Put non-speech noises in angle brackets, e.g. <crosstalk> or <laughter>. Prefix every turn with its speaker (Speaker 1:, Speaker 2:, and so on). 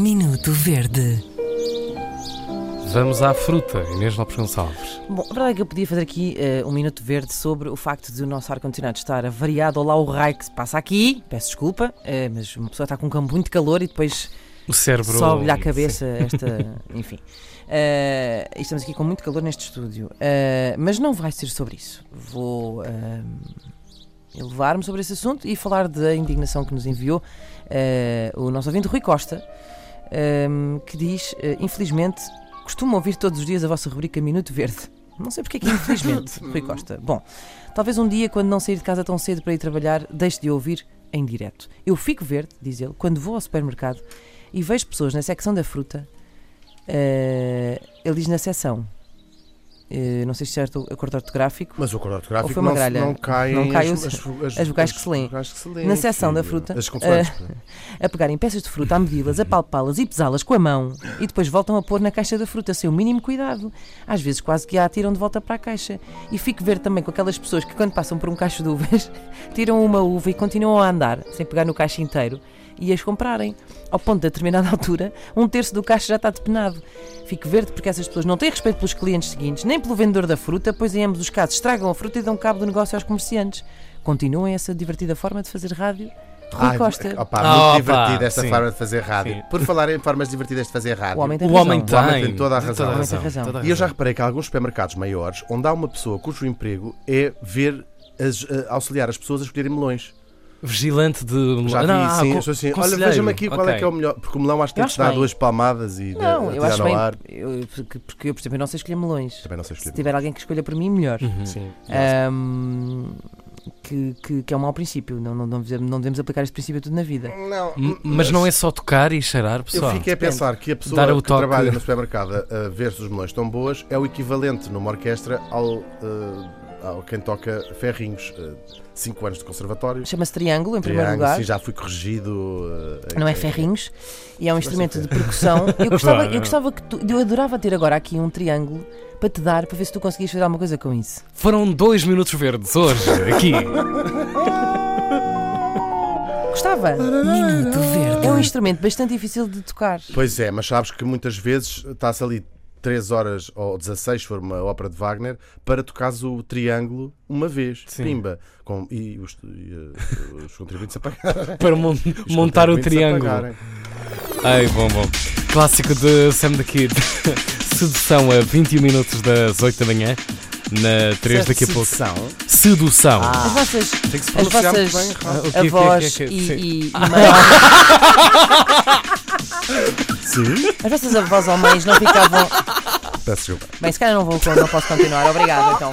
Speaker 1: Minuto Verde.
Speaker 2: Vamos à fruta, Inês Lopes Gonçalves.
Speaker 3: Bom, a verdade é que eu podia fazer aqui eh, um minuto verde sobre o facto de o nosso ar-condicionado estar avariado. Olá, o raio que se passa aqui. Peço desculpa, eh, mas uma pessoa está com um campo muito calor e depois
Speaker 2: O cérebro.
Speaker 3: sobe-lhe à cabeça esta. <laughs> Enfim. E estamos aqui com muito calor neste estúdio. Mas não vai ser sobre isso. Vou elevar-me sobre esse assunto e falar da indignação que nos enviou eh, o nosso ouvinte Rui Costa, que diz: eh, Infelizmente, costumo ouvir todos os dias a vossa rubrica Minuto Verde. Não sei porque é que infelizmente, <laughs> Rui Costa. Bom, talvez um dia, quando não sair de casa tão cedo para ir trabalhar, deixe de ouvir em direto. Eu fico verde, diz ele, quando vou ao supermercado e vejo pessoas na secção da fruta. eh, ele diz na seção. Eh, não sei se é certo o acordo ortográfico.
Speaker 4: Mas o acordo ortográfico não, não cai
Speaker 3: Não cai
Speaker 4: as,
Speaker 3: os-
Speaker 4: as, <laughs>
Speaker 3: as vocais que se lêem, Na seção da fruta,
Speaker 4: As consoantes.
Speaker 3: a pegarem peças de fruta, a medi-las, a palpá-las e pesá-las com a mão e depois voltam a pôr na caixa da fruta sem o mínimo cuidado. Às vezes quase que a atiram de volta para a caixa. E fico ver também com aquelas pessoas que quando passam por um cacho de uvas <laughs> tiram uma uva e continuam a andar sem pegar no cacho inteiro e as comprarem. Ao ponto de, a determinada altura, um terço do cacho já está depenado. Fico verde porque essas pessoas não têm respeito pelos clientes seguintes, nem pelo vendedor da fruta, pois em ambos os casos estragam a fruta e dão cabo do negócio aos comerciantes. Continuem essa divertida forma de fazer rádio. Rui
Speaker 4: Ai,
Speaker 3: Costa.
Speaker 4: opa,
Speaker 2: Ah,
Speaker 4: muito
Speaker 2: opa,
Speaker 4: divertida esta
Speaker 2: sim.
Speaker 4: forma de fazer rádio.
Speaker 2: Sim.
Speaker 4: Por falar em formas divertidas de fazer rádio.
Speaker 3: O homem tem
Speaker 2: O
Speaker 3: razão.
Speaker 2: homem
Speaker 4: O homem
Speaker 2: tem,
Speaker 4: tem toda a
Speaker 2: tem
Speaker 4: razão.
Speaker 3: Tem razão.
Speaker 2: toda a
Speaker 4: E eu já
Speaker 2: razão.
Speaker 4: reparei que há alguns supermercados maiores onde há uma pessoa cujo emprego é ver, as, eh, auxiliar as pessoas a escolherem melões.
Speaker 2: Vigilante de.
Speaker 4: Já vi,
Speaker 2: Não, ah,
Speaker 4: sim, pessoas assim, olha, veja-me aqui qual é que é o melhor. Porque o melão acho que
Speaker 3: Eu
Speaker 4: tem que dar
Speaker 3: bem.
Speaker 4: duas palmadas e
Speaker 3: Não,
Speaker 4: de,
Speaker 3: eu
Speaker 4: tirar
Speaker 3: acho bem.
Speaker 4: ar.
Speaker 3: eu- porque, porque eu, por exemplo, eu não sei escolher melões.
Speaker 4: Também não sei
Speaker 3: Se
Speaker 4: escolher.
Speaker 3: tiver alguém que escolha por mim, melhor.
Speaker 2: Uhum.
Speaker 4: Sim.
Speaker 3: Ahm, que, que, que é um mau princípio. Não, não, não, devemos, não devemos aplicar este princípio a tudo na vida.
Speaker 4: Não,
Speaker 2: M- Mas não é só tocar e cheirar,
Speaker 4: Eu
Speaker 2: pessoal.
Speaker 4: fiquei a
Speaker 3: Depende.
Speaker 4: pensar que a pessoa
Speaker 2: Dar o
Speaker 4: que
Speaker 2: toque.
Speaker 4: trabalha no supermercado a, a ver se os melões estão boas é o equivalente numa orquestra ao, eh, ao quem toca ferrinhos. 5 anos de conservatório.
Speaker 3: Chama-se triângulo, em primeiro
Speaker 4: Triângulo,
Speaker 3: lugar.
Speaker 4: sim, já fui corrigido. eh,
Speaker 3: Não é
Speaker 4: eh,
Speaker 3: ferrinhos e é um instrumento de percussão. <laughs> Eu gostava, eu gostava que tu, eu adorava ter agora aqui um triângulo para te dar, para ver se tu conseguias fazer alguma coisa com isso.
Speaker 2: Foram dois minutos verdes hoje, aqui.
Speaker 3: Gostava.
Speaker 1: Minuto Verde.
Speaker 3: É um instrumento bastante difícil de tocar.
Speaker 4: Pois é, mas sabes que muitas vezes está-se ali 3 horas ou 16, se for uma ópera de Wagner, para tocares o triângulo uma vez.
Speaker 2: Sim.
Speaker 4: Pimba. Com, e os, e, eh, os contribuintes a pagarem. <laughs>
Speaker 2: Para mon-
Speaker 4: Os
Speaker 2: montar o triângulo. Ai, bom, bom. Clássico de Sam the Kid. <laughs> Sedução a 21 minutos das 8 da manhã. Na 3 daqui a pouco.
Speaker 4: Sedução.
Speaker 2: Sedução.
Speaker 4: Ah.
Speaker 3: As vossas
Speaker 4: Tem que se
Speaker 3: As
Speaker 4: pronunciar muito
Speaker 3: vossas-
Speaker 4: bem.
Speaker 2: Ah,
Speaker 4: Rafa.
Speaker 2: o que-
Speaker 3: avós e,
Speaker 2: sim.
Speaker 3: e, <laughs> e.
Speaker 4: Sim.
Speaker 3: As vossas avós ou mães não ficavam.
Speaker 4: Peço desculpa.
Speaker 3: Bem, se calhar não vou, não posso continuar. Obrigado, então.